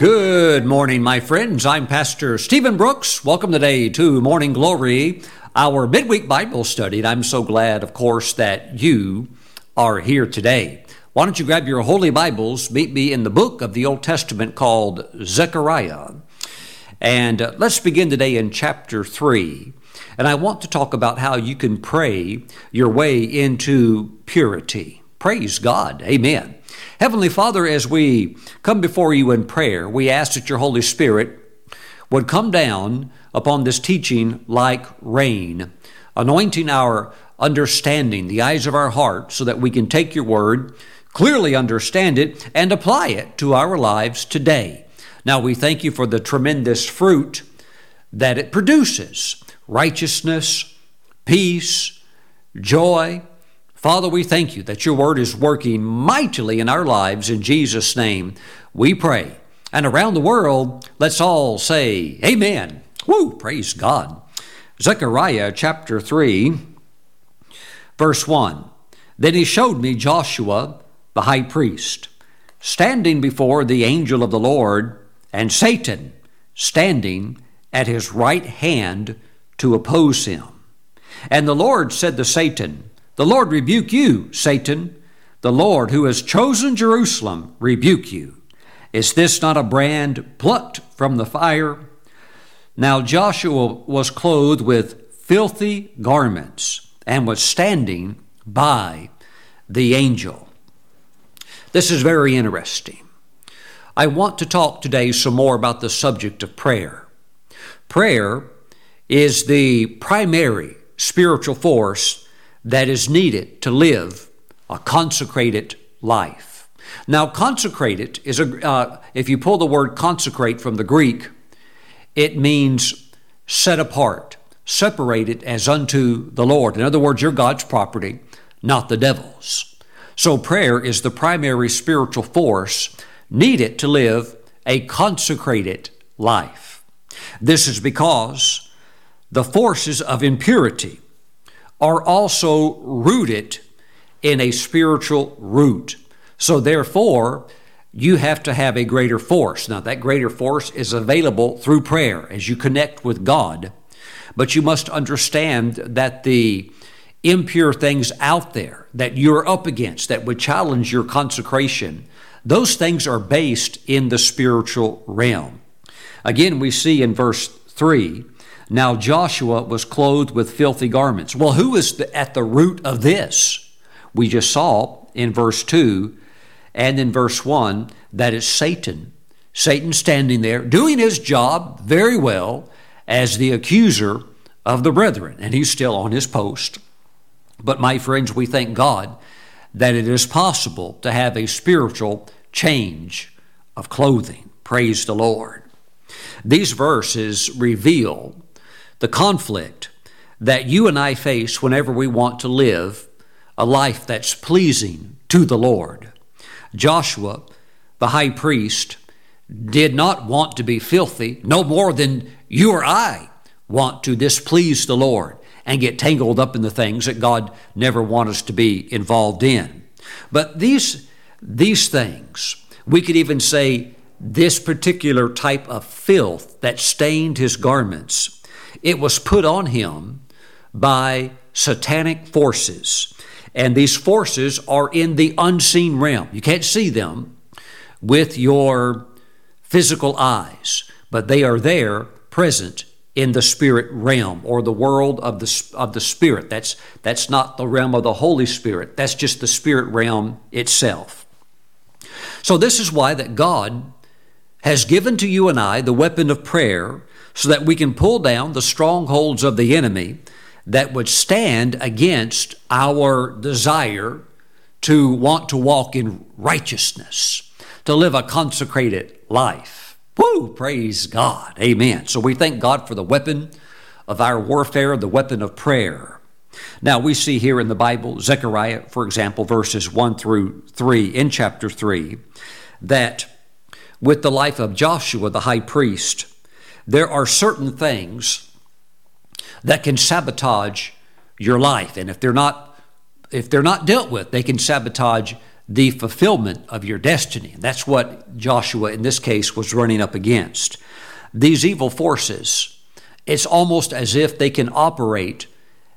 Good morning, my friends. I'm Pastor Steven Brooks. Welcome today to Morning Glory, our midweek Bible study. And I'm so glad, of course, that you are here today. Why don't you grab your Holy Bibles, meet me in the book of the Old Testament called Zechariah. And uh, let's begin today in chapter 3. And I want to talk about how you can pray your way into purity. Praise God. Amen. Heavenly Father, as we come before you in prayer, we ask that your Holy Spirit would come down upon this teaching like rain, anointing our understanding, the eyes of our heart, so that we can take your word, clearly understand it, and apply it to our lives today. Now, we thank you for the tremendous fruit that it produces righteousness, peace, joy. Father, we thank you that your word is working mightily in our lives. In Jesus' name, we pray. And around the world, let's all say, Amen. Woo, praise God. Zechariah chapter 3, verse 1. Then he showed me Joshua, the high priest, standing before the angel of the Lord and Satan standing at his right hand to oppose him. And the Lord said to Satan, The Lord rebuke you, Satan. The Lord who has chosen Jerusalem rebuke you. Is this not a brand plucked from the fire? Now Joshua was clothed with filthy garments and was standing by the angel. This is very interesting. I want to talk today some more about the subject of prayer. Prayer is the primary spiritual force that is needed to live a consecrated life. Now, consecrated is a, uh, if you pull the word consecrate from the Greek, it means set apart, separated as unto the Lord. In other words, you're God's property, not the devil's. So, prayer is the primary spiritual force needed to live a consecrated life. This is because the forces of impurity are also rooted in a spiritual root. So, therefore, you have to have a greater force. Now, that greater force is available through prayer as you connect with God, but you must understand that the impure things out there that you're up against that would challenge your consecration those things are based in the spiritual realm. Again, we see in verse 3 now Joshua was clothed with filthy garments. Well, who is the, at the root of this? We just saw in verse 2 and in verse 1 that it's Satan. Satan standing there doing his job very well as the accuser of the brethren, and he's still on his post. But, my friends, we thank God that it is possible to have a spiritual change of clothing. Praise the Lord. These verses reveal the conflict that you and I face whenever we want to live a life that's pleasing to the Lord. Joshua, the high priest, did not want to be filthy no more than you or I want to displease the Lord and get tangled up in the things that God never wants us to be involved in. But these, these things, we could even say this particular type of filth that stained his garments, it was put on him by satanic forces. And these forces are in the unseen realm. You can't see them with your physical eyes, but they are there present in the spirit realm or the world of the, of the spirit. That's, that's not the realm of the Holy Spirit. That's just the spirit realm itself. So this is why that God has given to you and I the weapon of prayer so that we can pull down the strongholds of the enemy that would stand against our desire to want to walk in righteousness, to live a consecrated life. Woo! Praise God. Amen. So we thank God for the weapon of our warfare, the weapon of prayer. Now we see here in the Bible, Zechariah, for example, verses 1 through 3 in chapter 3, that with the life of Joshua, the high priest, there are certain things that can sabotage your life. And if they're not if they're not dealt with, they can sabotage the fulfillment of your destiny. And that's what Joshua, in this case, was running up against. These evil forces, it's almost as if they can operate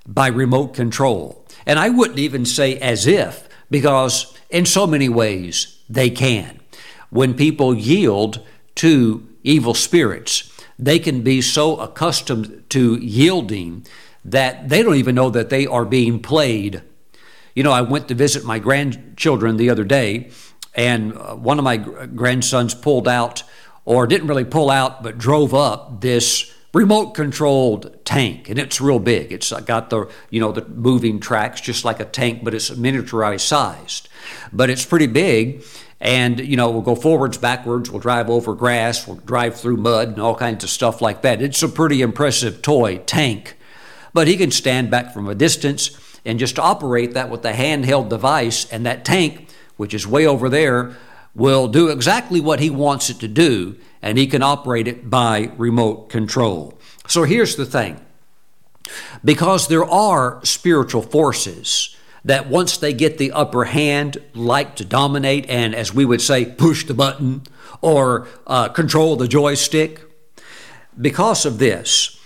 by remote control. And I wouldn't even say as if, because in so many ways they can. When people yield to evil spirits, they can be so accustomed to yielding that they don't even know that they are being played. You know, I went to visit my grandchildren the other day, and uh, one of my grandsons pulled out, or didn't really pull out, but drove up this remote controlled tank and it's real big it's got the you know the moving tracks just like a tank but it's miniaturized sized but it's pretty big and you know we'll go forwards backwards we'll drive over grass we'll drive through mud and all kinds of stuff like that. It's a pretty impressive toy tank. But he can stand back from a distance and just operate that with a handheld device and that tank which is way over there will do exactly what he wants it to do and he can operate it by remote control. So here's the thing. Because there are spiritual forces that once they get the upper hand, like to dominate and, as we would say, push the button or uh, control the joystick. Because of this,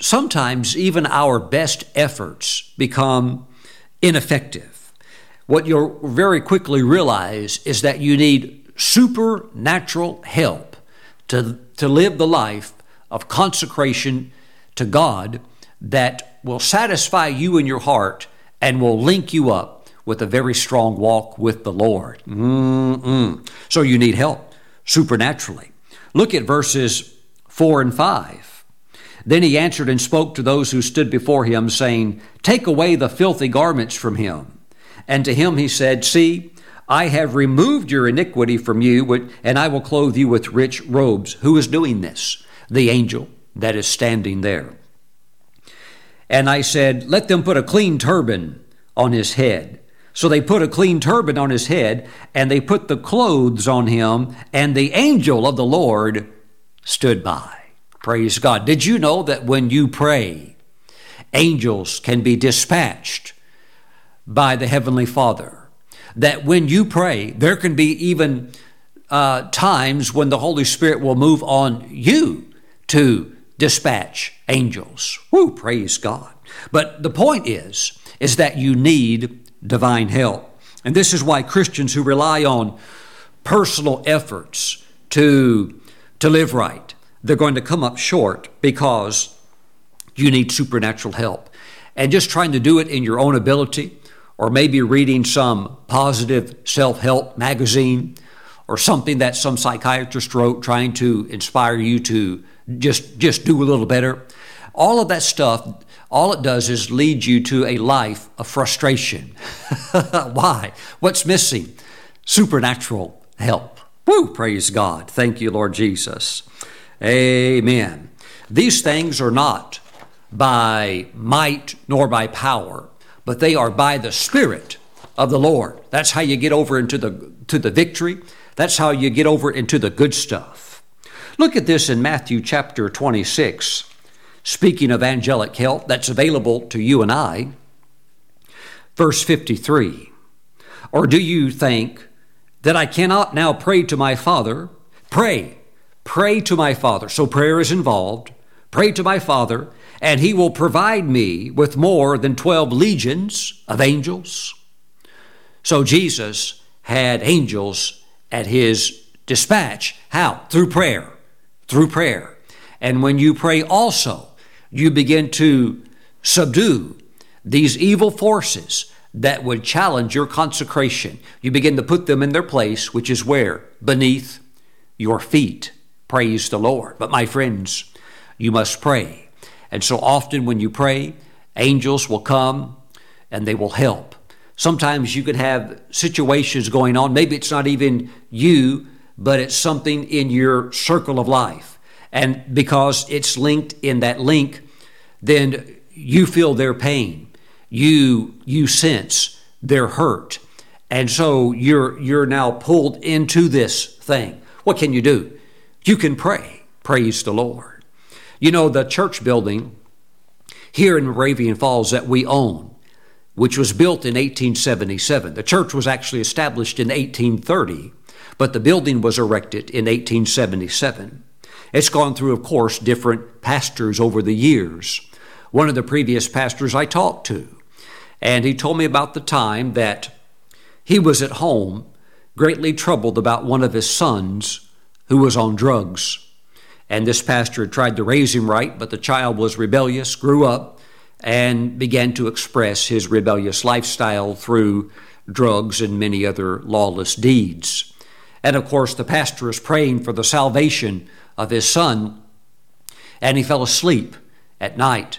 sometimes even our best efforts become ineffective. What you'll very quickly realize is that you need supernatural help to, to live the life of consecration to God that will satisfy you in your heart and will link you up with a very strong walk with the Lord. Mm-mm. So you need help supernaturally. Look at verses 4 and 5. Then he answered and spoke to those who stood before him, saying, Take away the filthy garments from him. And to him he said, See, I have removed your iniquity from you, and I will clothe you with rich robes. Who is doing this? The angel that is standing there. And I said, Let them put a clean turban on his head. So they put a clean turban on his head, and they put the clothes on him, and the angel of the Lord stood by. Praise God. Did you know that when you pray, angels can be dispatched by the Heavenly Father? That when you pray, there can be even uh, times when the Holy Spirit will move on you to dispatch angels. Woo, praise God. But the point is, is that you need divine help. And this is why Christians who rely on personal efforts to, to live right, they're going to come up short because you need supernatural help. And just trying to do it in your own ability, or maybe reading some positive self help magazine, or something that some psychiatrist wrote trying to inspire you to just just do a little better. All of that stuff, all it does is lead you to a life of frustration. Why? What's missing? Supernatural help. Woo! Praise God. Thank you, Lord Jesus. Amen. These things are not by might nor by power, but they are by the Spirit of the Lord. That's how you get over into the to the victory. That's how you get over into the good stuff. Look at this in Matthew chapter 26. Speaking of angelic help that's available to you and I, verse 53. Or do you think that I cannot now pray to my Father? Pray, pray to my Father. So prayer is involved. Pray to my Father, and he will provide me with more than 12 legions of angels. So Jesus had angels at his dispatch. How? Through prayer through prayer. And when you pray also, you begin to subdue these evil forces that would challenge your consecration. You begin to put them in their place, which is where? Beneath your feet. Praise the Lord. But my friends, you must pray. And so often when you pray, angels will come and they will help. Sometimes you could have situations going on. Maybe it's not even you but it's something in your circle of life. And because it's linked in that link, then you feel their pain. You you sense their hurt. And so you're you're now pulled into this thing. What can you do? You can pray. Praise the Lord. You know the church building here in Moravian Falls that we own which was built in 1877. The church was actually established in 1830, but the building was erected in 1877. It's gone through, of course, different pastors over the years. One of the previous pastors I talked to, and he told me about the time that he was at home, greatly troubled about one of his sons who was on drugs. And this pastor had tried to raise him right, but the child was rebellious, grew up, and began to express his rebellious lifestyle through drugs and many other lawless deeds. And of course, the pastor is praying for the salvation of his son, and he fell asleep at night.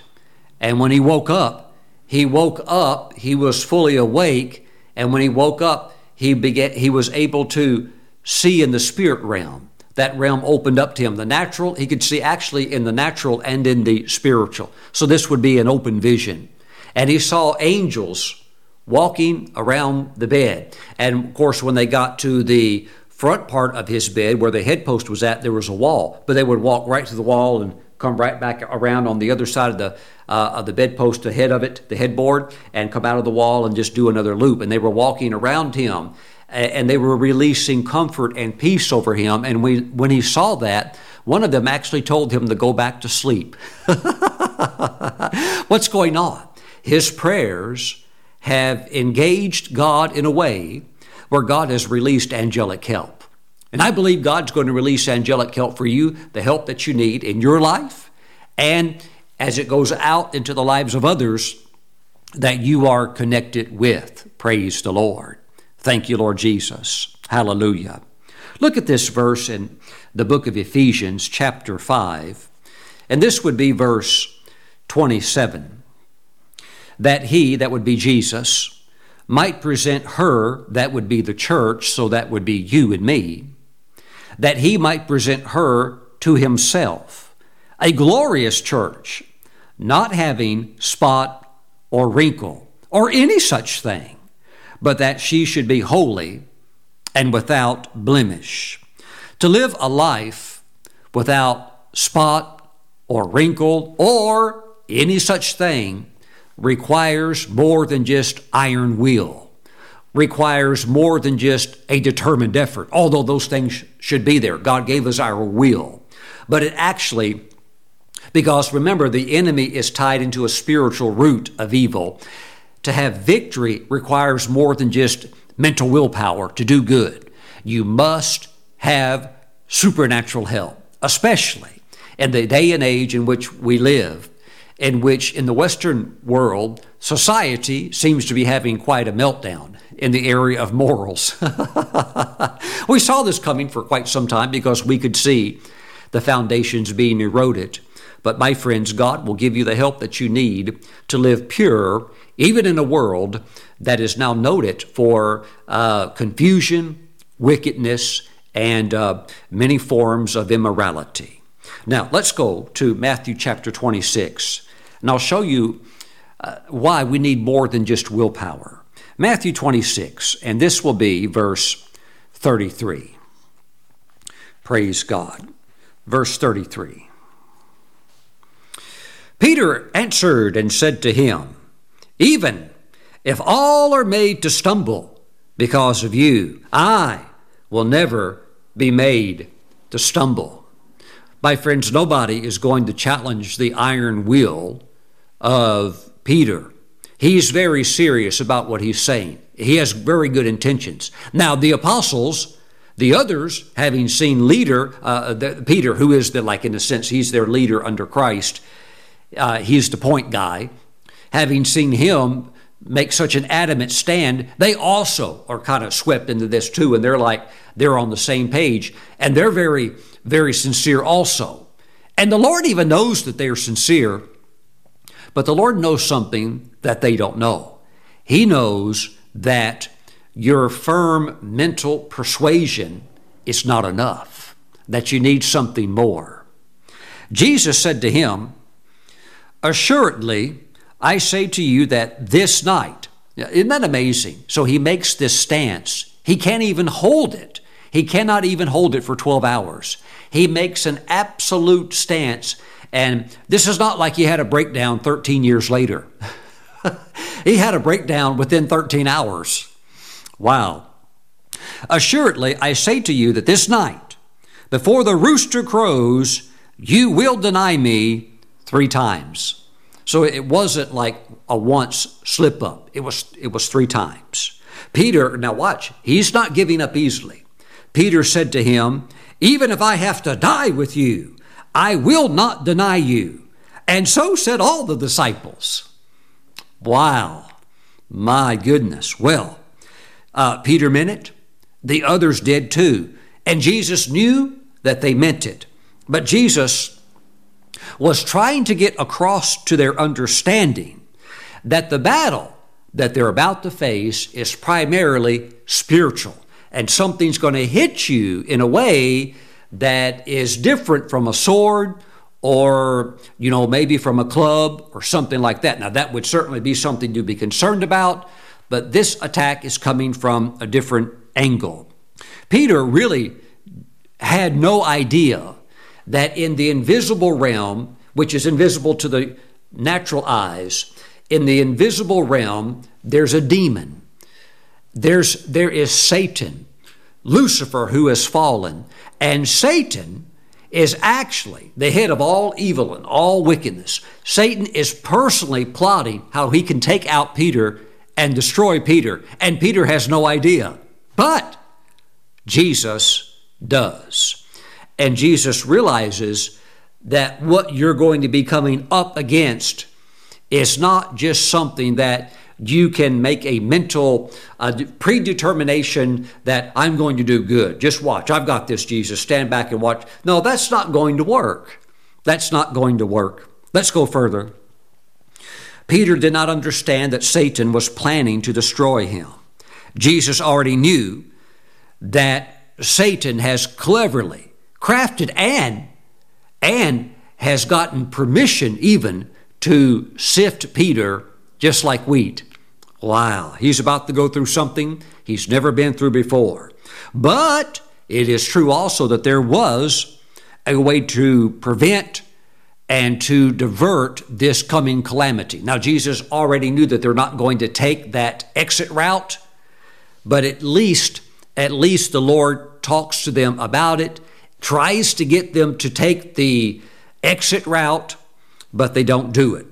And when he woke up, he woke up, he was fully awake, and when he woke up, he began, he was able to see in the spirit realm that realm opened up to him. The natural, he could see actually in the natural and in the spiritual. So this would be an open vision. And he saw angels walking around the bed. And of course, when they got to the front part of his bed where the headpost was at, there was a wall. But they would walk right to the wall and come right back around on the other side of the uh, of the bedpost ahead of it, the headboard, and come out of the wall and just do another loop. And they were walking around him and they were releasing comfort and peace over him. And we, when he saw that, one of them actually told him to go back to sleep. What's going on? His prayers have engaged God in a way where God has released angelic help. And I believe God's going to release angelic help for you, the help that you need in your life, and as it goes out into the lives of others that you are connected with. Praise the Lord. Thank you, Lord Jesus. Hallelujah. Look at this verse in the book of Ephesians, chapter 5, and this would be verse 27. That he, that would be Jesus, might present her, that would be the church, so that would be you and me, that he might present her to himself, a glorious church, not having spot or wrinkle or any such thing but that she should be holy and without blemish. To live a life without spot or wrinkle or any such thing requires more than just iron will, requires more than just a determined effort, although those things should be there. God gave us our will. But it actually, because remember, the enemy is tied into a spiritual root of evil to have victory requires more than just mental willpower to do good. You must have supernatural help, especially in the day and age in which we live, in which in the Western world, society seems to be having quite a meltdown in the area of morals. we saw this coming for quite some time because we could see the foundations being eroded. But my friends, God will give you the help that you need to live pure even in a world that is now noted for uh, confusion, wickedness, and uh, many forms of immorality. Now, let's go to Matthew chapter 26, and I'll show you uh, why we need more than just willpower. Matthew 26, and this will be verse 33. Praise God. Verse 33. Peter answered and said to him, even if all are made to stumble because of you, I will never be made to stumble. My friends, nobody is going to challenge the iron will of Peter. He's very serious about what he's saying. He has very good intentions. Now, the apostles, the others, having seen leader uh, the, Peter, who is the like in a sense he's their leader under Christ, uh, he's the point guy having seen him make such an adamant stand, they also are kind of swept into this too. And they're like, they're on the same page. And they're very, very sincere also. And the Lord even knows that they are sincere, but the Lord knows something that they don't know. He knows that your firm mental persuasion is not enough, that you need something more. Jesus said to him, Assuredly, I say to you that this night, isn't that amazing? So he makes this stance. He can't even hold it. He cannot even hold it for 12 hours. He makes an absolute stance. And this is not like he had a breakdown 13 years later. He had a breakdown within 13 hours. Wow. Assuredly, I say to you that this night, before the rooster crows, you will deny me three times. So it wasn't like a once slip up. It was it was three times. Peter, now watch, he's not giving up easily. Peter said to him, Even if I have to die with you, I will not deny you. And so said all the disciples. Wow, my goodness. Well, uh, Peter meant it. The others did too. And Jesus knew that they meant it. But Jesus was trying to get across to their understanding that the battle that they're about to face is primarily spiritual. And something's going to hit you in a way that is different from a sword or, you know, maybe from a club or something like that. Now, that would certainly be something to be concerned about, but this attack is coming from a different angle. Peter really had no idea that in the invisible realm, which is invisible to the natural eyes, in the invisible realm, there's a demon. There's, there is Satan, Lucifer, who has fallen. And Satan is actually the head of all evil and all wickedness. Satan is personally plotting how he can take out Peter and destroy Peter. And Peter has no idea. But Jesus does. And Jesus realizes that what you're going to be coming up against is not just something that you can make a mental uh, predetermination that I'm going to do good. Just watch. I've got this, Jesus. Stand back and watch. No, that's not going to work. That's not going to work. Let's go further. Peter did not understand that Satan was planning to destroy him. Jesus already knew that Satan has cleverly crafted and and has gotten permission even to sift Peter just like wheat. Wow, he's about to go through something he's never been through before. But it is true also that there was a way to prevent and to divert this coming calamity. Now, Jesus already knew that they're not going to take that exit route, but at least, at least the Lord talks to them about it, tries to get them to take the exit route, but they don't do it.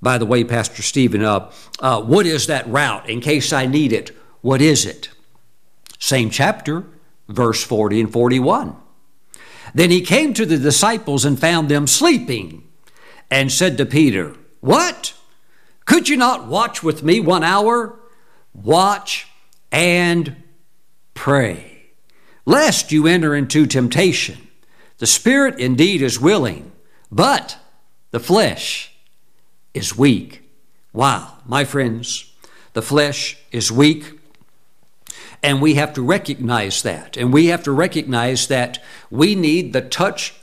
By the way, Pastor Steven, uh, uh, what is that route in case I need it? What is it? Same chapter, verse 40 and 41. Then he came to the disciples and found them sleeping and said to Peter, What? Could you not watch with me one hour? Watch and pray, lest you enter into temptation. The spirit indeed is willing, but the flesh is weak. Wow, my friends, the flesh is weak. And we have to recognize that. And we have to recognize that we need the touch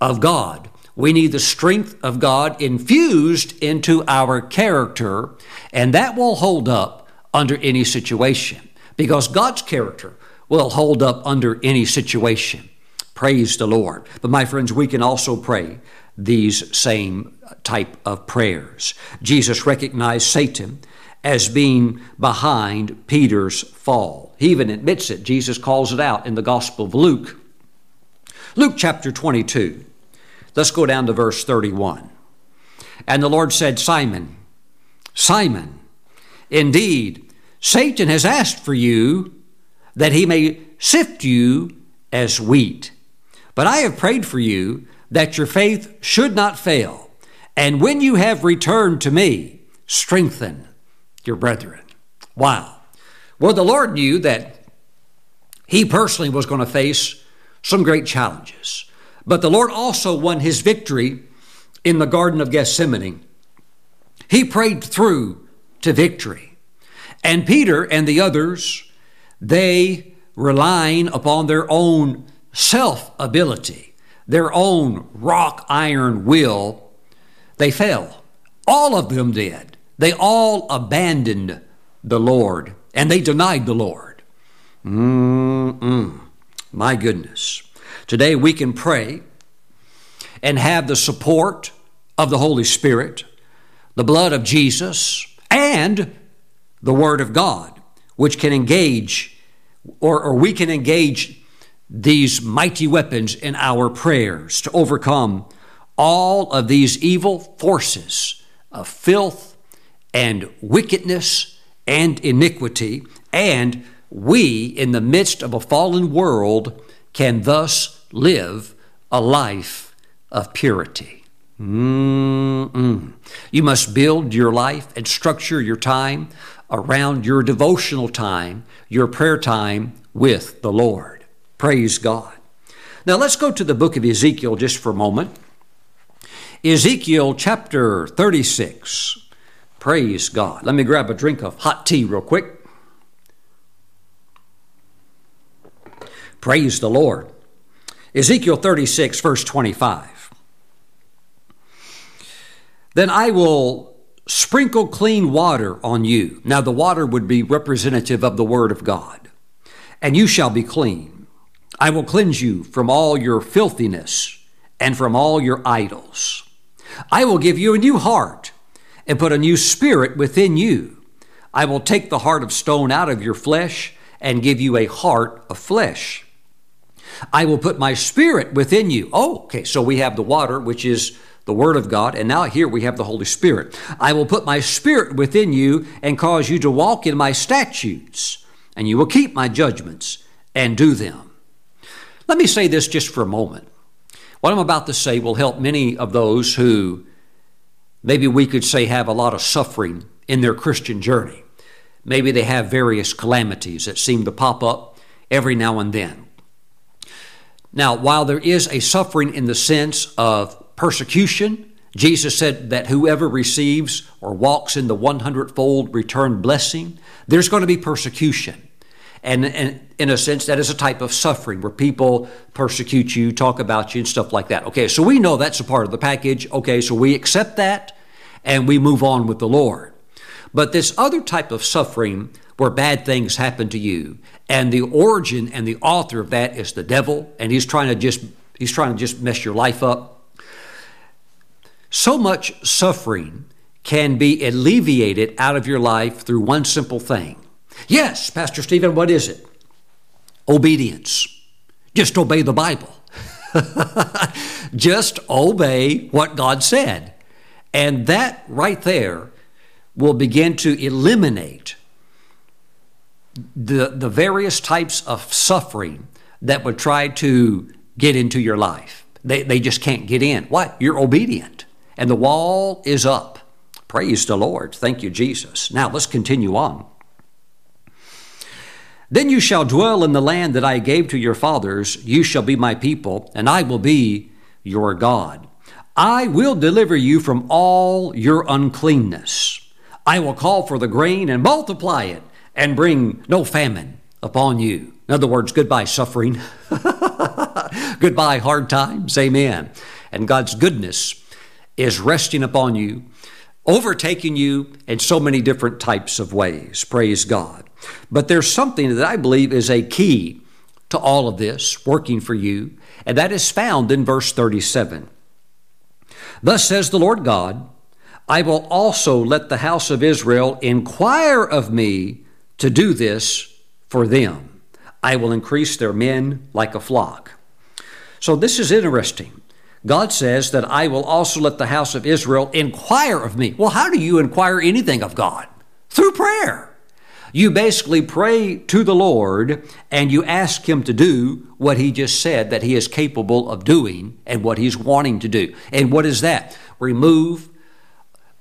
of God. We need the strength of God infused into our character, and that will hold up under any situation because God's character will hold up under any situation. Praise the Lord. But my friends, we can also pray these same type of prayers. Jesus recognized Satan as being behind Peter's fall. He even admits it. Jesus calls it out in the Gospel of Luke. Luke chapter 22. Let's go down to verse 31. And the Lord said, Simon, Simon, indeed, Satan has asked for you that he may sift you as wheat. But I have prayed for you that your faith should not fail. And when you have returned to me, strengthen your brethren. Wow. Well, the Lord knew that he personally was going to face some great challenges. But the Lord also won his victory in the Garden of Gethsemane. He prayed through to victory. And Peter and the others, they relying upon their own self ability their own rock iron will, they fell. All of them did. They all abandoned the Lord and they denied the Lord. Mm-mm. My goodness. Today we can pray and have the support of the Holy Spirit, the blood of Jesus, and the Word of God, which can engage, or, or we can engage these mighty weapons in our prayers to overcome all of these evil forces of filth and wickedness and iniquity, and we, in the midst of a fallen world, can thus live a life of purity. Mm-mm. You must build your life and structure your time around your devotional time, your prayer time with the Lord. Praise God. Now let's go to the book of Ezekiel just for a moment. Ezekiel chapter 36. Praise God. Let me grab a drink of hot tea real quick. Praise the Lord. Ezekiel 36, verse 25. Then I will sprinkle clean water on you. Now, the water would be representative of the Word of God. And you shall be clean. I will cleanse you from all your filthiness and from all your idols. I will give you a new heart and put a new spirit within you. I will take the heart of stone out of your flesh and give you a heart of flesh. I will put my spirit within you. Oh, okay, so we have the water, which is the Word of God, and now here we have the Holy Spirit. I will put my spirit within you and cause you to walk in my statutes, and you will keep my judgments and do them. Let me say this just for a moment. What I'm about to say will help many of those who maybe we could say have a lot of suffering in their Christian journey. Maybe they have various calamities that seem to pop up every now and then. Now, while there is a suffering in the sense of persecution, Jesus said that whoever receives or walks in the 100 fold return blessing, there's going to be persecution. And, and in a sense, that is a type of suffering where people persecute you, talk about you, and stuff like that. Okay, so we know that's a part of the package. Okay, so we accept that and we move on with the Lord. But this other type of suffering where bad things happen to you, and the origin and the author of that is the devil, and he's trying to just he's trying to just mess your life up. So much suffering can be alleviated out of your life through one simple thing Yes, Pastor Steven, what is it? Obedience. Just obey the Bible. Just obey what God said. And that right there will begin to eliminate the, the various types of suffering that would try to get into your life. They, they just can't get in. What? You're obedient. And the wall is up. Praise the Lord. Thank you, Jesus. Now let's continue on. Then you shall dwell in the land that I gave to your fathers. You shall be my people, and I will be your God. I will deliver you from all your uncleanness. I will call for the grain and multiply it, and bring no famine upon you. In other words, goodbye suffering, goodbye hard times. Amen. And God's goodness is resting upon you, overtaking you in so many different types of ways. Praise God. But there's something that I believe is a key to all of this working for you, and that is found in verse 37. Thus says the Lord God, I will also let the house of Israel inquire of me to do this for them. I will increase their men like a flock. So this is interesting. God says that I will also let the house of Israel inquire of me. Well, how do you inquire anything of God? Through prayer. You basically pray to the Lord and you ask Him to do what He just said that He is capable of doing and what He's wanting to do. And what is that? Remove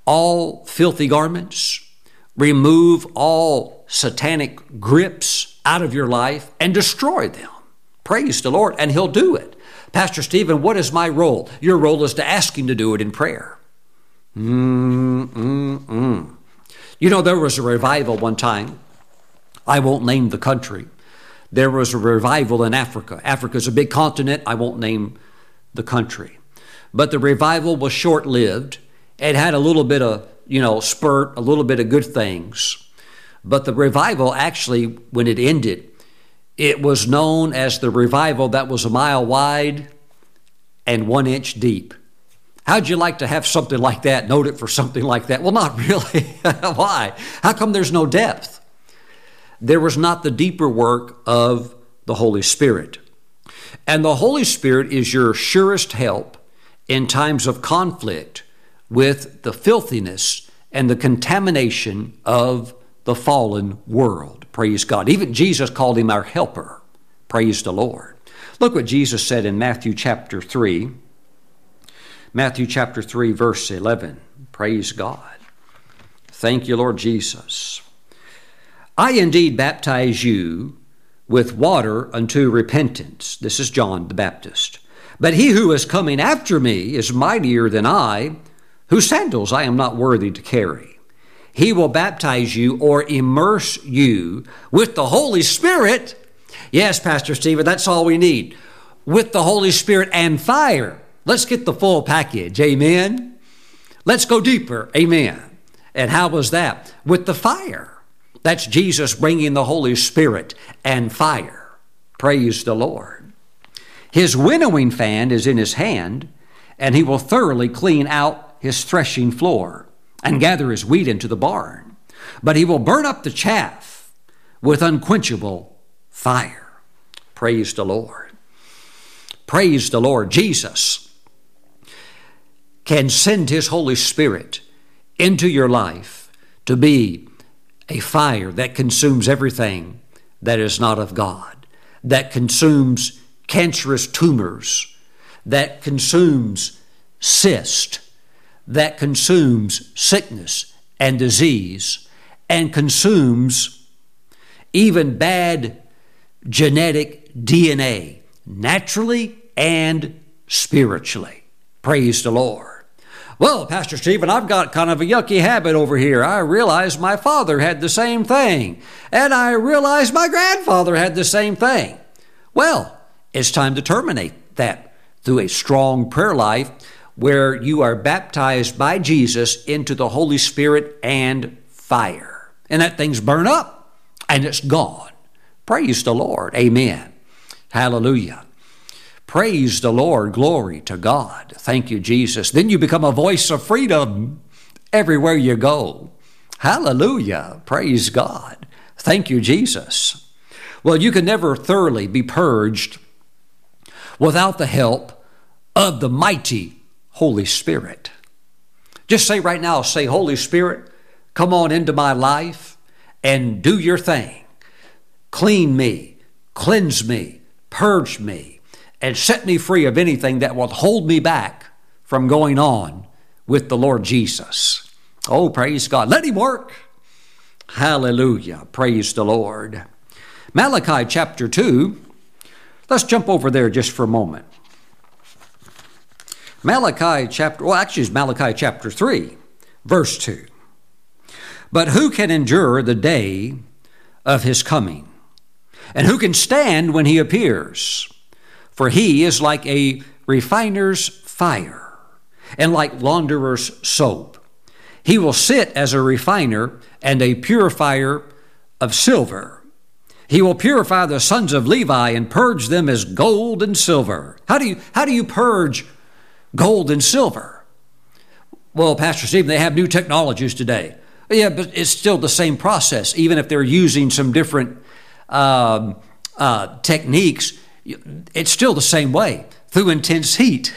all filthy garments, remove all satanic grips out of your life, and destroy them. Praise the Lord, and He'll do it. Pastor Steven, what is my role? Your role is to ask Him to do it in prayer. Mm, mm, mm. You know, there was a revival one time. I won't name the country. There was a revival in Africa. Africa is a big continent. I won't name the country. But the revival was short lived. It had a little bit of, you know, spurt, a little bit of good things. But the revival actually, when it ended, it was known as the revival that was a mile wide and one inch deep. How'd you like to have something like that, note it for something like that? Well, not really. Why? How come there's no depth? There was not the deeper work of the Holy Spirit. And the Holy Spirit is your surest help in times of conflict with the filthiness and the contamination of the fallen world. Praise God. Even Jesus called him our helper. Praise the Lord. Look what Jesus said in Matthew chapter 3. Matthew chapter 3, verse 11. Praise God. Thank you, Lord Jesus. I indeed baptize you with water unto repentance. This is John the Baptist. But he who is coming after me is mightier than I, whose sandals I am not worthy to carry. He will baptize you or immerse you with the Holy Spirit. Yes, Pastor Steven, that's all we need. With the Holy Spirit and fire. Let's get the full package. Amen. Let's go deeper. Amen. And how was that? With the fire. That's Jesus bringing the Holy Spirit and fire. Praise the Lord. His winnowing fan is in his hand, and he will thoroughly clean out his threshing floor and gather his wheat into the barn. But he will burn up the chaff with unquenchable fire. Praise the Lord. Praise the Lord. Jesus can send his Holy Spirit into your life to be a fire that consumes everything that is not of God, that consumes cancerous tumors, that consumes cyst, that consumes sickness and disease, and consumes even bad genetic DNA, naturally and spiritually. Praise the Lord. Well, Pastor Steven, I've got kind of a yucky habit over here. I realize my father had the same thing, and I realize my grandfather had the same thing. Well, it's time to terminate that through a strong prayer life where you are baptized by Jesus into the Holy Spirit and fire. And that thing's burn up and it's gone. Praise the Lord. Amen. Hallelujah. Praise the Lord. Glory to God. Thank you, Jesus. Then you become a voice of freedom everywhere you go. Hallelujah. Praise God. Thank you, Jesus. Well, you can never thoroughly be purged without the help of the mighty Holy Spirit. Just say right now, say, Holy Spirit, come on into my life and do your thing. Clean me, cleanse me, purge me, and set me free of anything that will hold me back from going on with the Lord Jesus. Oh, praise God. Let Him work. Hallelujah. Praise the Lord. Malachi chapter 2 Let's jump over there just for a moment. Malachi chapter, well, actually, it's Malachi chapter 3, verse 2. But who can endure the day of his coming? And who can stand when he appears? For he is like a refiner's fire and like launderer's soap. He will sit as a refiner and a purifier of silver. He will purify the sons of Levi and purge them as gold and silver. How do you, how do you purge gold and silver? Well, Pastor Steven, they have new technologies today. Yeah, but it's still the same process, even if they're using some different um, uh, techniques. It's still the same way through intense heat.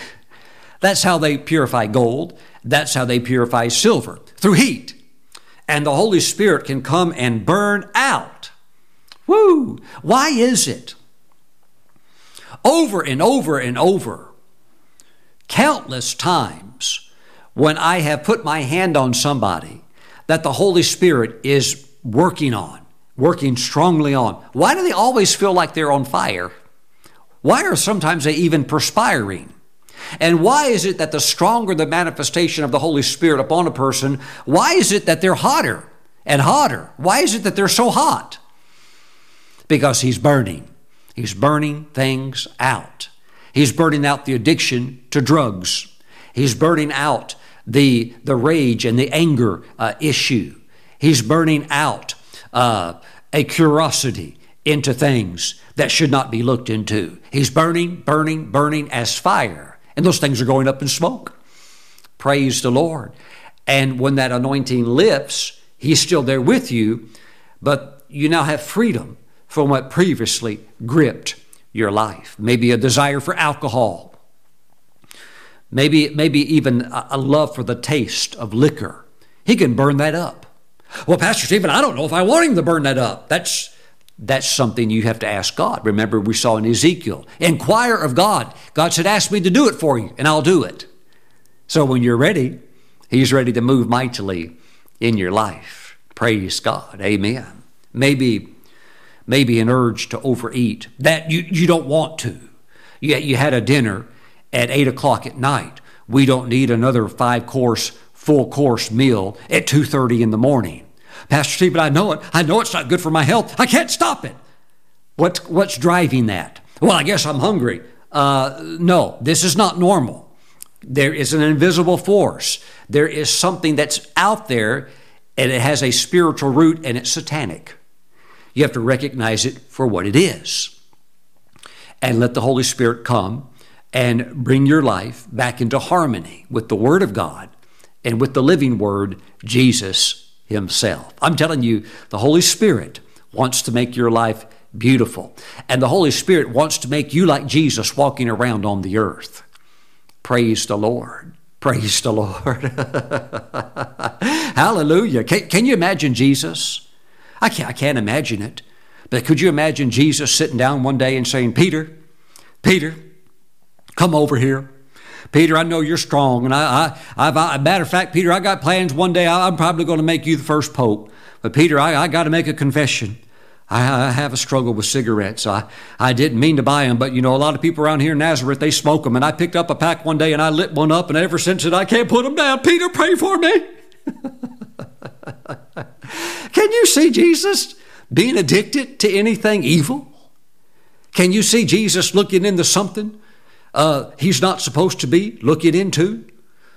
That's how they purify gold. That's how they purify silver through heat. And the Holy Spirit can come and burn out Woo! Why is it? Over and over and over, countless times when I have put my hand on somebody that the Holy Spirit is working on, working strongly on, why do they always feel like they're on fire? Why are sometimes they even perspiring? And why is it that the stronger the manifestation of the Holy Spirit upon a person, why is it that they're hotter and hotter? Why is it that they're so hot? because he's burning. He's burning things out. He's burning out the addiction to drugs. He's burning out the, the rage and the anger uh, issue. He's burning out uh, a curiosity into things that should not be looked into. He's burning, burning, burning as fire. And those things are going up in smoke. Praise the Lord. And when that anointing lifts, He's still there with you, but you now have freedom from what previously gripped your life. Maybe a desire for alcohol. Maybe, maybe even a love for the taste of liquor. He can burn that up. Well, Pastor Steven, I don't know if I want him to burn that up. That's that's something you have to ask God. Remember, we saw in Ezekiel, inquire of God. God said, Ask me to do it for you, and I'll do it. So when you're ready, He's ready to move mightily in your life. Praise God. Amen. Maybe, maybe an urge to overeat that you, you don't want to. You, you had a dinner at 8 o'clock at night. We don't need another five course, full course meal at 2.30 in the morning. Pastor Steven, I know it. I know it's not good for my health. I can't stop it. What, what's driving that? Well, I guess I'm hungry. Uh, no, this is not normal. There is an invisible force. There is something that's out there and it has a spiritual root and it's satanic. You have to recognize it for what it is and let the Holy Spirit come and bring your life back into harmony with the Word of God and with the living Word, Jesus Himself. I'm telling you, the Holy Spirit wants to make your life beautiful. And the Holy Spirit wants to make you like Jesus walking around on the earth. Praise the Lord. Praise the Lord. Hallelujah. Can, can, you imagine Jesus? I can't, I can't imagine it. But could you imagine Jesus sitting down one day and saying, Peter, Peter, come over here. Peter, I know you're strong. And I, I, I've, I, matter of fact, Peter, I got plans one day. I, I'm probably going to make you the first pope. But Peter, I, I got to make a confession. I, I have a struggle with cigarettes. I, I didn't mean to buy them, but you know, a lot of people around here in Nazareth, they smoke them. And I picked up a pack one day and I lit one up, and ever since then, I can't put them down. Peter, pray for me. Can you see Jesus being addicted to anything evil? Can you see Jesus looking into something uh, he's not supposed to be looking into?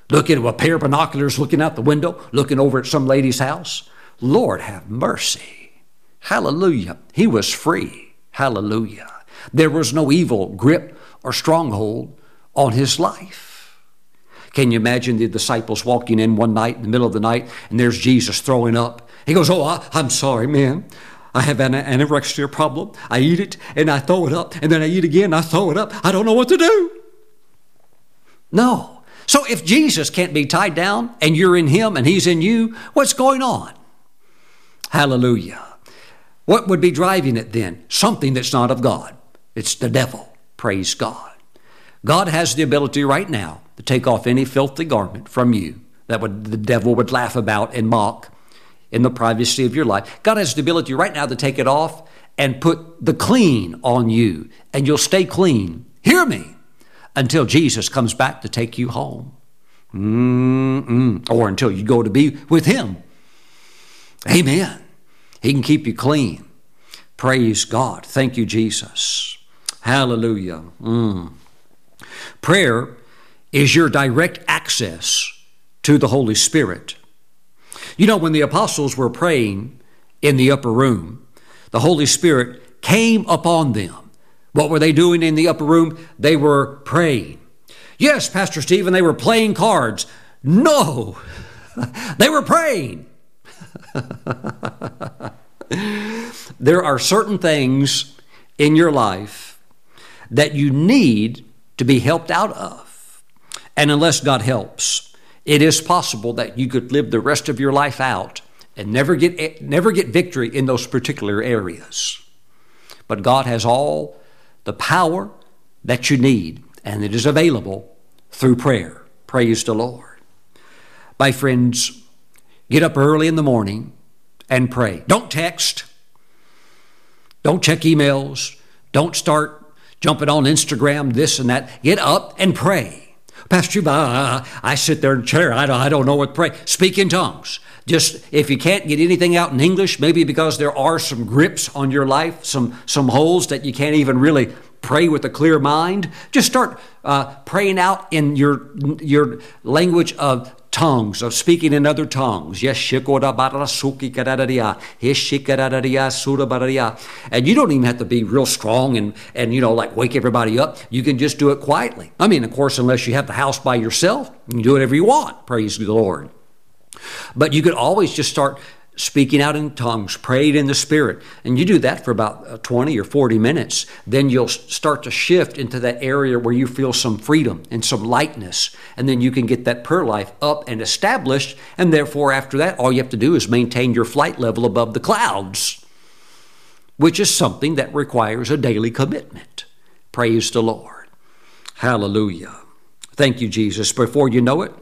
Looking with a pair of binoculars, looking out the window, looking over at some lady's house? Lord have mercy. Hallelujah. He was free. Hallelujah. There was no evil grip or stronghold on his life. Can you imagine the disciples walking in one night in the middle of the night and there's Jesus throwing up? He goes, Oh, I, am sorry, man. I have an anorexia problem. I eat it and I throw it up, and then I eat again, I throw it up. I don't know what to do. No. So if Jesus can't be tied down and you're in him and he's in you, what's going on? Hallelujah. What would be driving it then? Something that's not of God. It's the devil. Praise God. God has the ability right now to take off any filthy garment from you that would, the devil would laugh about and mock in the privacy of your life. God has the ability right now to take it off and put the clean on you, and you'll stay clean. Hear me until Jesus comes back to take you home. Mm-mm. Or until you go to be with Him. Amen. He can keep you clean. Praise God. Thank you, Jesus. Hallelujah. Mm. Prayer is your direct access to the Holy Spirit. You know, when the apostles were praying in the upper room, the Holy Spirit came upon them. What were they doing in the upper room? They were praying. Yes, Pastor Steven, they were playing cards. No, they were praying. there are certain things in your life that you need to be helped out of. And unless God helps, it is possible that you could live the rest of your life out and never get, never get victory in those particular areas. But God has all the power that you need, and it is available through prayer. Praise the Lord. My friends, get up early in the morning and pray. Don't text. Don't check emails. Don't start jumping on Instagram, this and that. Get up and pray. Pastor, I, I sit there in a chair. I don't, I don't know what to pray. Speak in tongues. Just if you can't get anything out in English, maybe because there are some grips on your life, some some holes that you can't even really pray with a clear mind. Just start uh, praying out in your your language of tongues, of speaking in other tongues. Yes, and you don't even have to be real strong and, and you know like wake everybody up. You can just do it quietly. I mean, of course, unless you have the house by yourself, you can do whatever you want. Praise the Lord. But you could always just start speaking out in tongues, prayed in the Spirit. And you do that for about uh, 20 or 40 minutes. Then you'll start to shift into that area where you feel some freedom and some lightness. And then you can get that prayer life up and established. And therefore, after that, all you have to do is maintain your flight level above the clouds, which is something that requires a daily commitment. Praise the Lord. Hallelujah. Thank you, Jesus. Before you know it,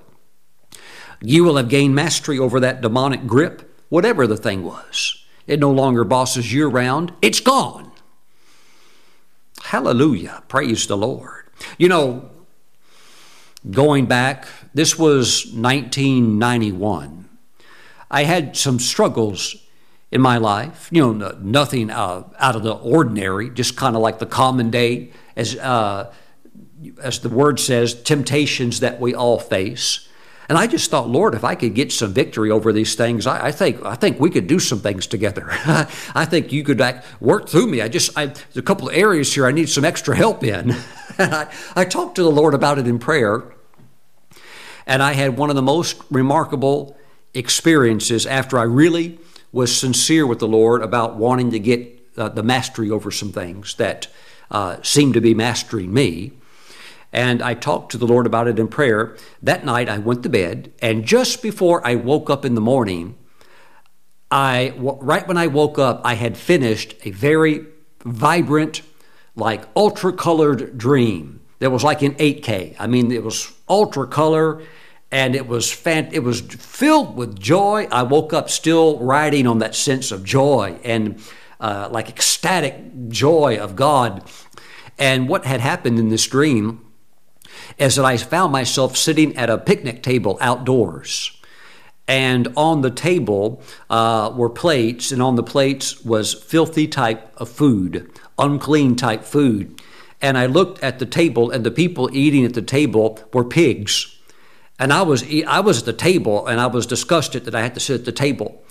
you will have gained mastery over that demonic grip whatever the thing was. It no longer bosses you around, it's gone. Hallelujah. Praise the Lord. You know, going back, this was 1991. I had some struggles in my life, you know, nothing uh, out of the ordinary, just kind of like the common day, as, uh, as the word says, temptations that we all face. And I just thought, Lord, if I could get some victory over these things, I, I think I think we could do some things together. I think you could act, work through me. I just I, there's a couple of areas here I need some extra help in. and I, I talked to the Lord about it in prayer, and I had one of the most remarkable experiences after I really was sincere with the Lord about wanting to get uh, the mastery over some things that uh, seemed to be mastering me. And I talked to the Lord about it in prayer. That night I went to bed, and just before I woke up in the morning, I right when I woke up, I had finished a very vibrant, like ultra colored dream. That was like in 8K. I mean, it was ultra color, and it was fan- it was filled with joy. I woke up still riding on that sense of joy and uh, like ecstatic joy of God. And what had happened in this dream is that I found myself sitting at a picnic table outdoors. And on the table uh, were plates, and on the plates was filthy type of food, unclean type food. And I looked at the table, and the people eating at the table were pigs. And I was, I was at the table, and I was disgusted that I had to sit at the table.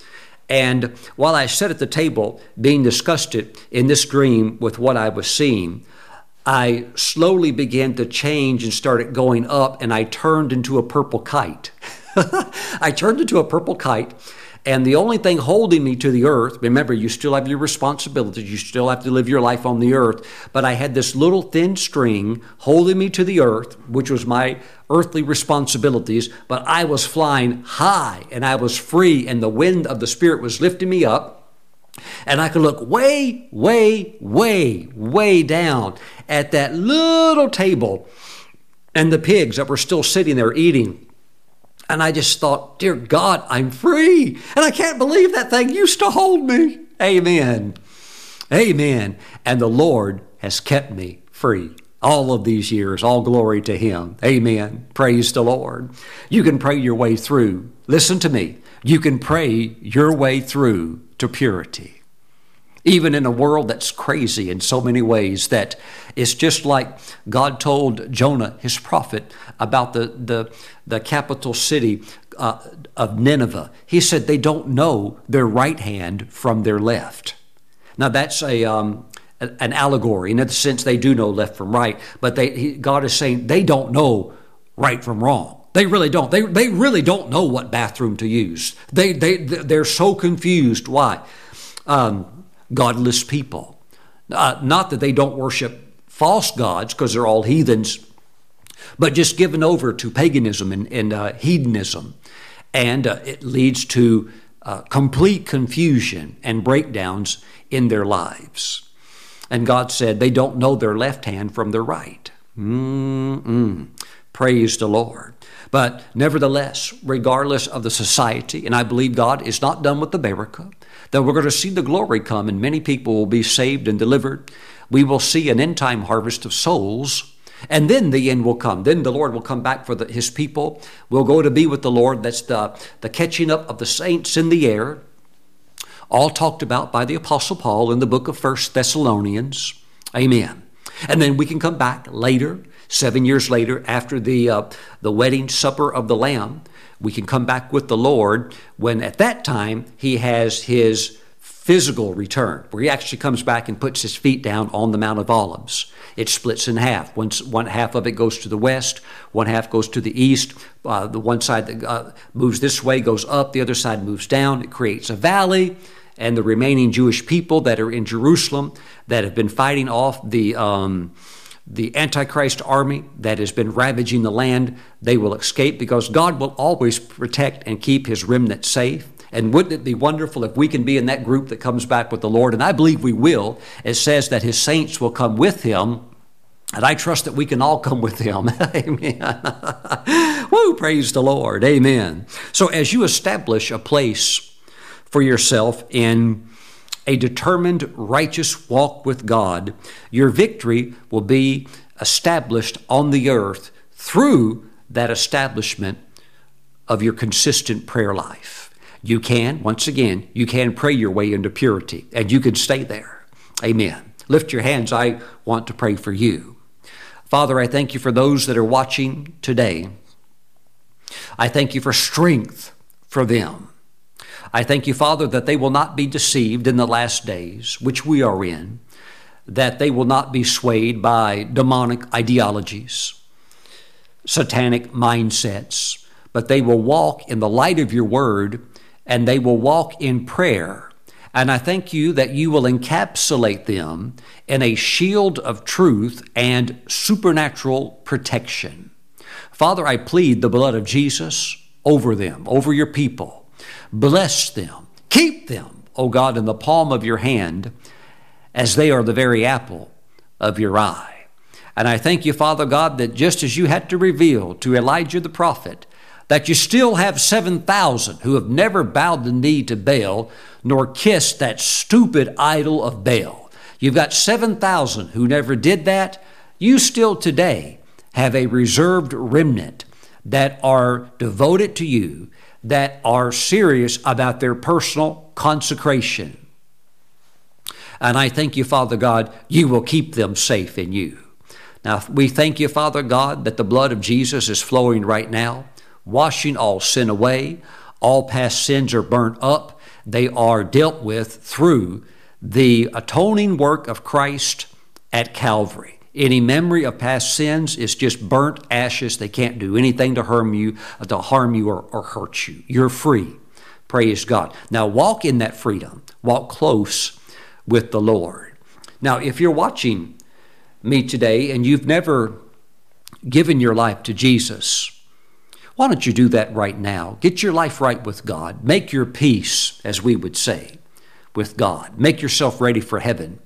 And while I sat at the table, being disgusted in this dream with what I was seeing, I slowly began to change and started going up, and I turned into a purple kite. I turned into a purple kite, and the only thing holding me to the earth, remember, you still have your responsibilities, you still have to live your life on the earth, but I had this little thin string holding me to the earth, which was my earthly responsibilities, but I was flying high and I was free, and the wind of the Spirit was lifting me up. And I could look way, way, way, way down at that little table and the pigs that were still sitting there eating. And I just thought, dear God, I'm free. And I can't believe that thing used to hold me. Amen. Amen. And the Lord has kept me free all of these years. All glory to Him. Amen. Praise the Lord. You can pray your way through. Listen to me. You can pray your way through to purity. Even in a world that's crazy in so many ways, that it's just like God told Jonah, his prophet, about the, the, the capital city uh, of Nineveh. He said they don't know their right hand from their left. Now, that's a, um, an allegory. In the sense, they do know left from right, but they, he, God is saying they don't know right from wrong. They really don't. They, they really don't know what bathroom to use. They, they, they're so confused. Why? Um, godless people. Uh, not that they don't worship false gods, because they're all heathens, but just given over to paganism and, and uh, hedonism. And uh, it leads to uh, complete confusion and breakdowns in their lives. And God said they don't know their left hand from their right. Mm-mm. Praise the Lord. But nevertheless, regardless of the society, and I believe God is not done with the America, that we're going to see the glory come and many people will be saved and delivered. We will see an end time harvest of souls. And then the end will come. Then the Lord will come back for the, his people. We'll go to be with the Lord. That's the, the catching up of the saints in the air, all talked about by the Apostle Paul in the book of First Thessalonians. Amen. And then we can come back later Seven years later, after the, uh, the wedding supper of the Lamb, we can come back with the Lord when at that time he has his physical return, where he actually comes back and puts his feet down on the Mount of Olives. It splits in half. One, one half of it goes to the west, one half goes to the east. Uh, the one side that uh, moves this way goes up, the other side moves down. It creates a valley, and the remaining Jewish people that are in Jerusalem that have been fighting off the um, the Antichrist army that has been ravaging the land, they will escape because God will always protect and keep his remnant safe. And wouldn't it be wonderful if we can be in that group that comes back with the Lord? And I believe we will. It says that his saints will come with him. And I trust that we can all come with him. Amen. Woo, praise the Lord. Amen. So as you establish a place for yourself in a determined righteous walk with God, your victory will be established on the earth through that establishment of your consistent prayer life. You can, once again, you can pray your way into purity and you can stay there. Amen. Lift your hands. I want to pray for you. Father, I thank you for those that are watching today. I thank you for strength for them. I thank you, Father, that they will not be deceived in the last days, which we are in, that they will not be swayed by demonic ideologies, satanic mindsets, but they will walk in the light of your word and they will walk in prayer. And I thank you that you will encapsulate them in a shield of truth and supernatural protection. Father, I plead the blood of Jesus over them, over your people. Bless them, keep them, O God, in the palm of your hand, as they are the very apple of your eye. And I thank you, Father God, that just as you had to reveal to Elijah the prophet that you still have 7,000 who have never bowed the knee to Baal nor kissed that stupid idol of Baal. You've got 7,000 who never did that. You still today have a reserved remnant that are devoted to you, that are serious about their personal consecration. And I thank you, Father God, you will keep them safe in you. Now, we thank you, Father God, that the blood of Jesus is flowing right now washing all sin away. All past sins are burnt up. They are dealt with through the atoning work of Christ at Calvary. Any memory of past sins is just burnt ashes. They can't do anything to harm you, to harm you or, or hurt you. You're free. Praise God. Now walk in that freedom. Walk close with the Lord. Now, if you're watching me today and you've never given your life to Jesus, why don't you do that right now? Get your life right with God. Make your peace, as we would say, with God. Make yourself ready for heaven.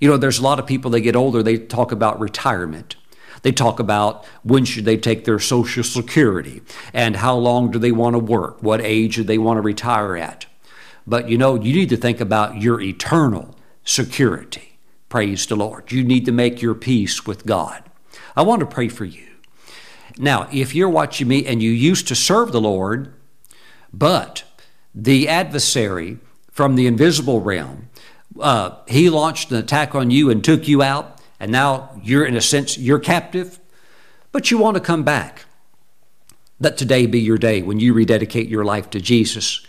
You know, there's a lot of people, they get older, they talk about retirement. They talk about when should they take their social security and how long do they want to work, what age do they want to retire at. But you know, you need to think about your eternal security. Praise the Lord. You need to make your peace with God. I want to pray for you. Now, if you're watching me and you used to serve the Lord, but the adversary from the invisible realm, uh, he launched an attack on you and took you out, and now you're, in a sense, you're captive, but you want to come back. Let today be your day when you rededicate your life to Jesus,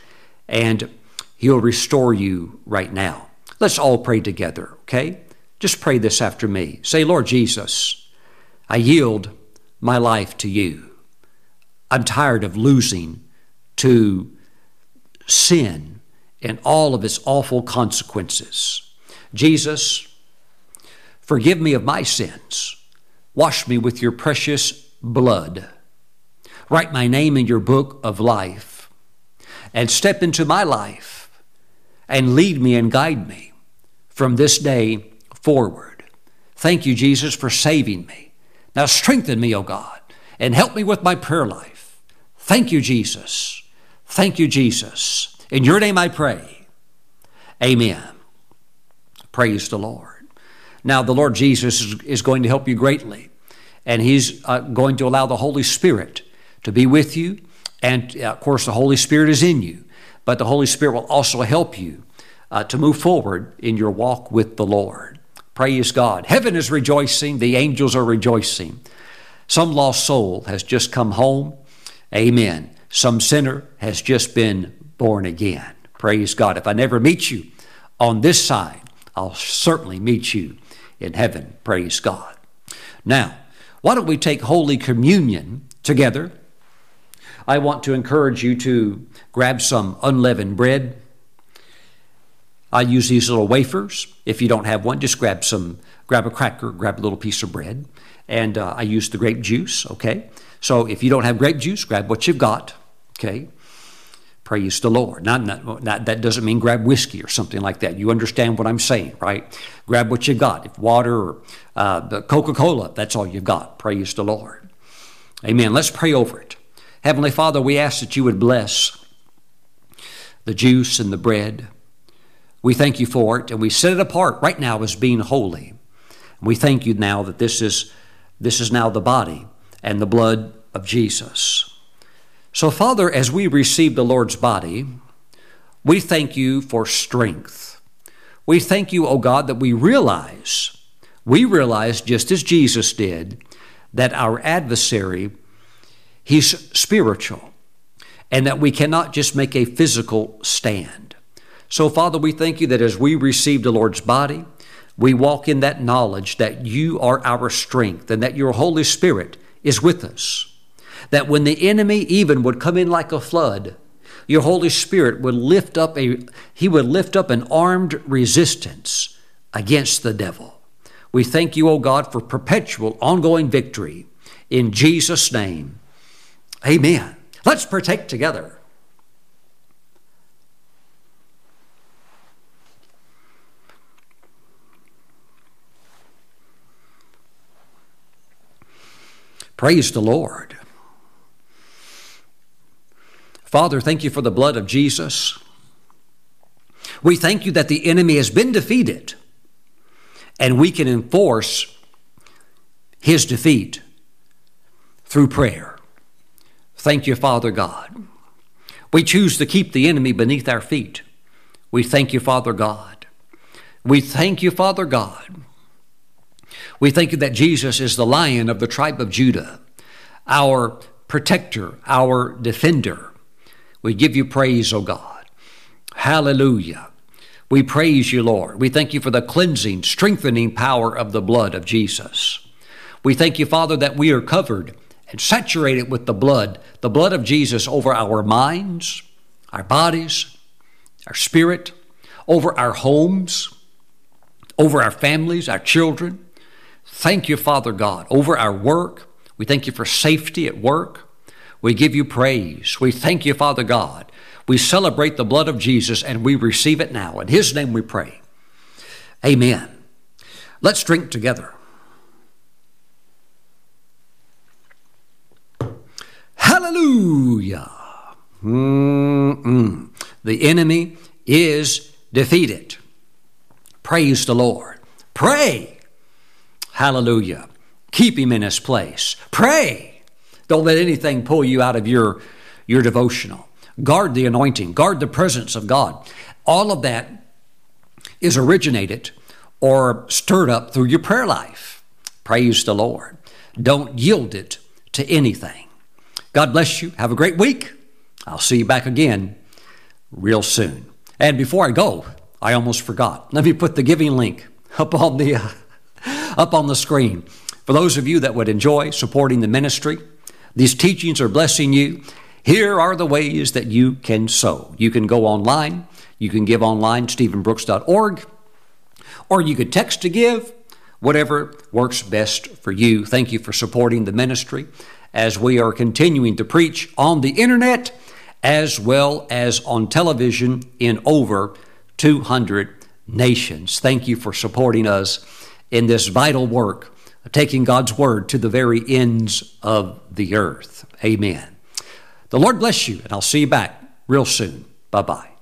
and he'll restore you right now. Let's all pray together, okay? Just pray this after me. Say, Lord Jesus, I yield my life to you. I'm tired of losing to sin and all of its awful consequences. Jesus, forgive me of my sins. Wash me with your precious blood. Write my name in your book of life and step into my life and lead me and guide me from this day forward. Thank you, Jesus, for saving me. Now strengthen me, O God, and help me with my prayer life. Thank you, Jesus. Thank you, Jesus. In your name I pray. Amen. Praise the Lord. Now, the Lord Jesus is, going to help you greatly, and He's uh, going to allow the Holy Spirit to be with you. And uh, of course, the Holy Spirit is in you, but the Holy Spirit will also help you uh, to move forward in your walk with the Lord. Praise God. Heaven is rejoicing. The angels are rejoicing. Some lost soul has just come home. Amen. some sinner has just been born again. Praise God. If I never meet you on this side, I'll certainly meet you in heaven. Praise God. Now, why don't we take Holy Communion together? I want to encourage you to grab some unleavened bread. I use these little wafers. If you don't have one, just grab some, grab a cracker, grab a little piece of bread. And uh, I use the grape juice, okay? So if you don't have grape juice, grab what you've got, okay? Praise the Lord. Not, not, not, that doesn't mean grab whiskey or something like that. You understand what I'm saying, right? Grab what you've got. If water or uh, Coca Cola, that's all you've got. Praise the Lord. Amen. Let's pray over it. Heavenly Father, we ask that you would bless the juice and the bread. We thank you for it, and we set it apart right now as being holy. We thank you now that this is, this is now the body and the blood of Jesus. So, Father, as we receive the Lord's body, we thank you for strength. We thank you, O God, that we realize, we realize, just as Jesus did, that our adversary, he's spiritual, and that we cannot just make a physical stand. So, Father, we thank you that as we receive the Lord's body, we walk in that knowledge that you are our strength and that your Holy Spirit is with us that when the enemy even would come in like a flood, your Holy Spirit would lift up a he would lift up an armed resistance against the devil. We thank you, O God, for perpetual ongoing victory. In Jesus' name. Amen. Let's partake together. Praise the Lord. Father, thank you for the blood of Jesus. We thank you that the enemy has been defeated and we can enforce his defeat through prayer. Thank you, Father God. We choose to keep the enemy beneath our feet. We thank you, Father God. We thank you, Father God. We thank you that Jesus is the lion of the tribe of Judah, our protector, our defender. We give you praise, O God. Hallelujah. We praise you, Lord. We thank you for the cleansing, strengthening power of the blood of Jesus. We thank you, Father, that we are covered and saturated with the blood, the blood of Jesus over our minds, our bodies, our spirit, over our homes, over our families, our children. Thank you, Father God, over our work. We thank you for safety at work. We give you praise. We thank you, Father God. We celebrate the blood of Jesus and we receive it now. In His name we pray. Amen. Let's drink together. Hallelujah. Mm-mm. The enemy is defeated. Praise the Lord. Pray. Hallelujah. Keep him in his place. Pray. Don't let anything pull you out of your, your devotional. Guard the anointing, guard the presence of God. All of that is originated or stirred up through your prayer life. Praise the Lord. Don't yield it to anything. God bless you. Have a great week. I'll see you back again real soon. And before I go, I almost forgot. Let me put the giving link up on the uh, up on the screen. For those of you that would enjoy supporting the ministry, these teachings are blessing you. Here are the ways that you can sow. You can go online, you can give online, stevenbrooks.org, or you could text to give, whatever works best for you. Thank you for supporting the ministry as we are continuing to preach on the internet as well as on television in over 200 nations. Thank you for supporting us in this vital work taking God's word to the very ends of the earth. Amen. The Lord bless you, and I'll see you back real soon. Bye bye.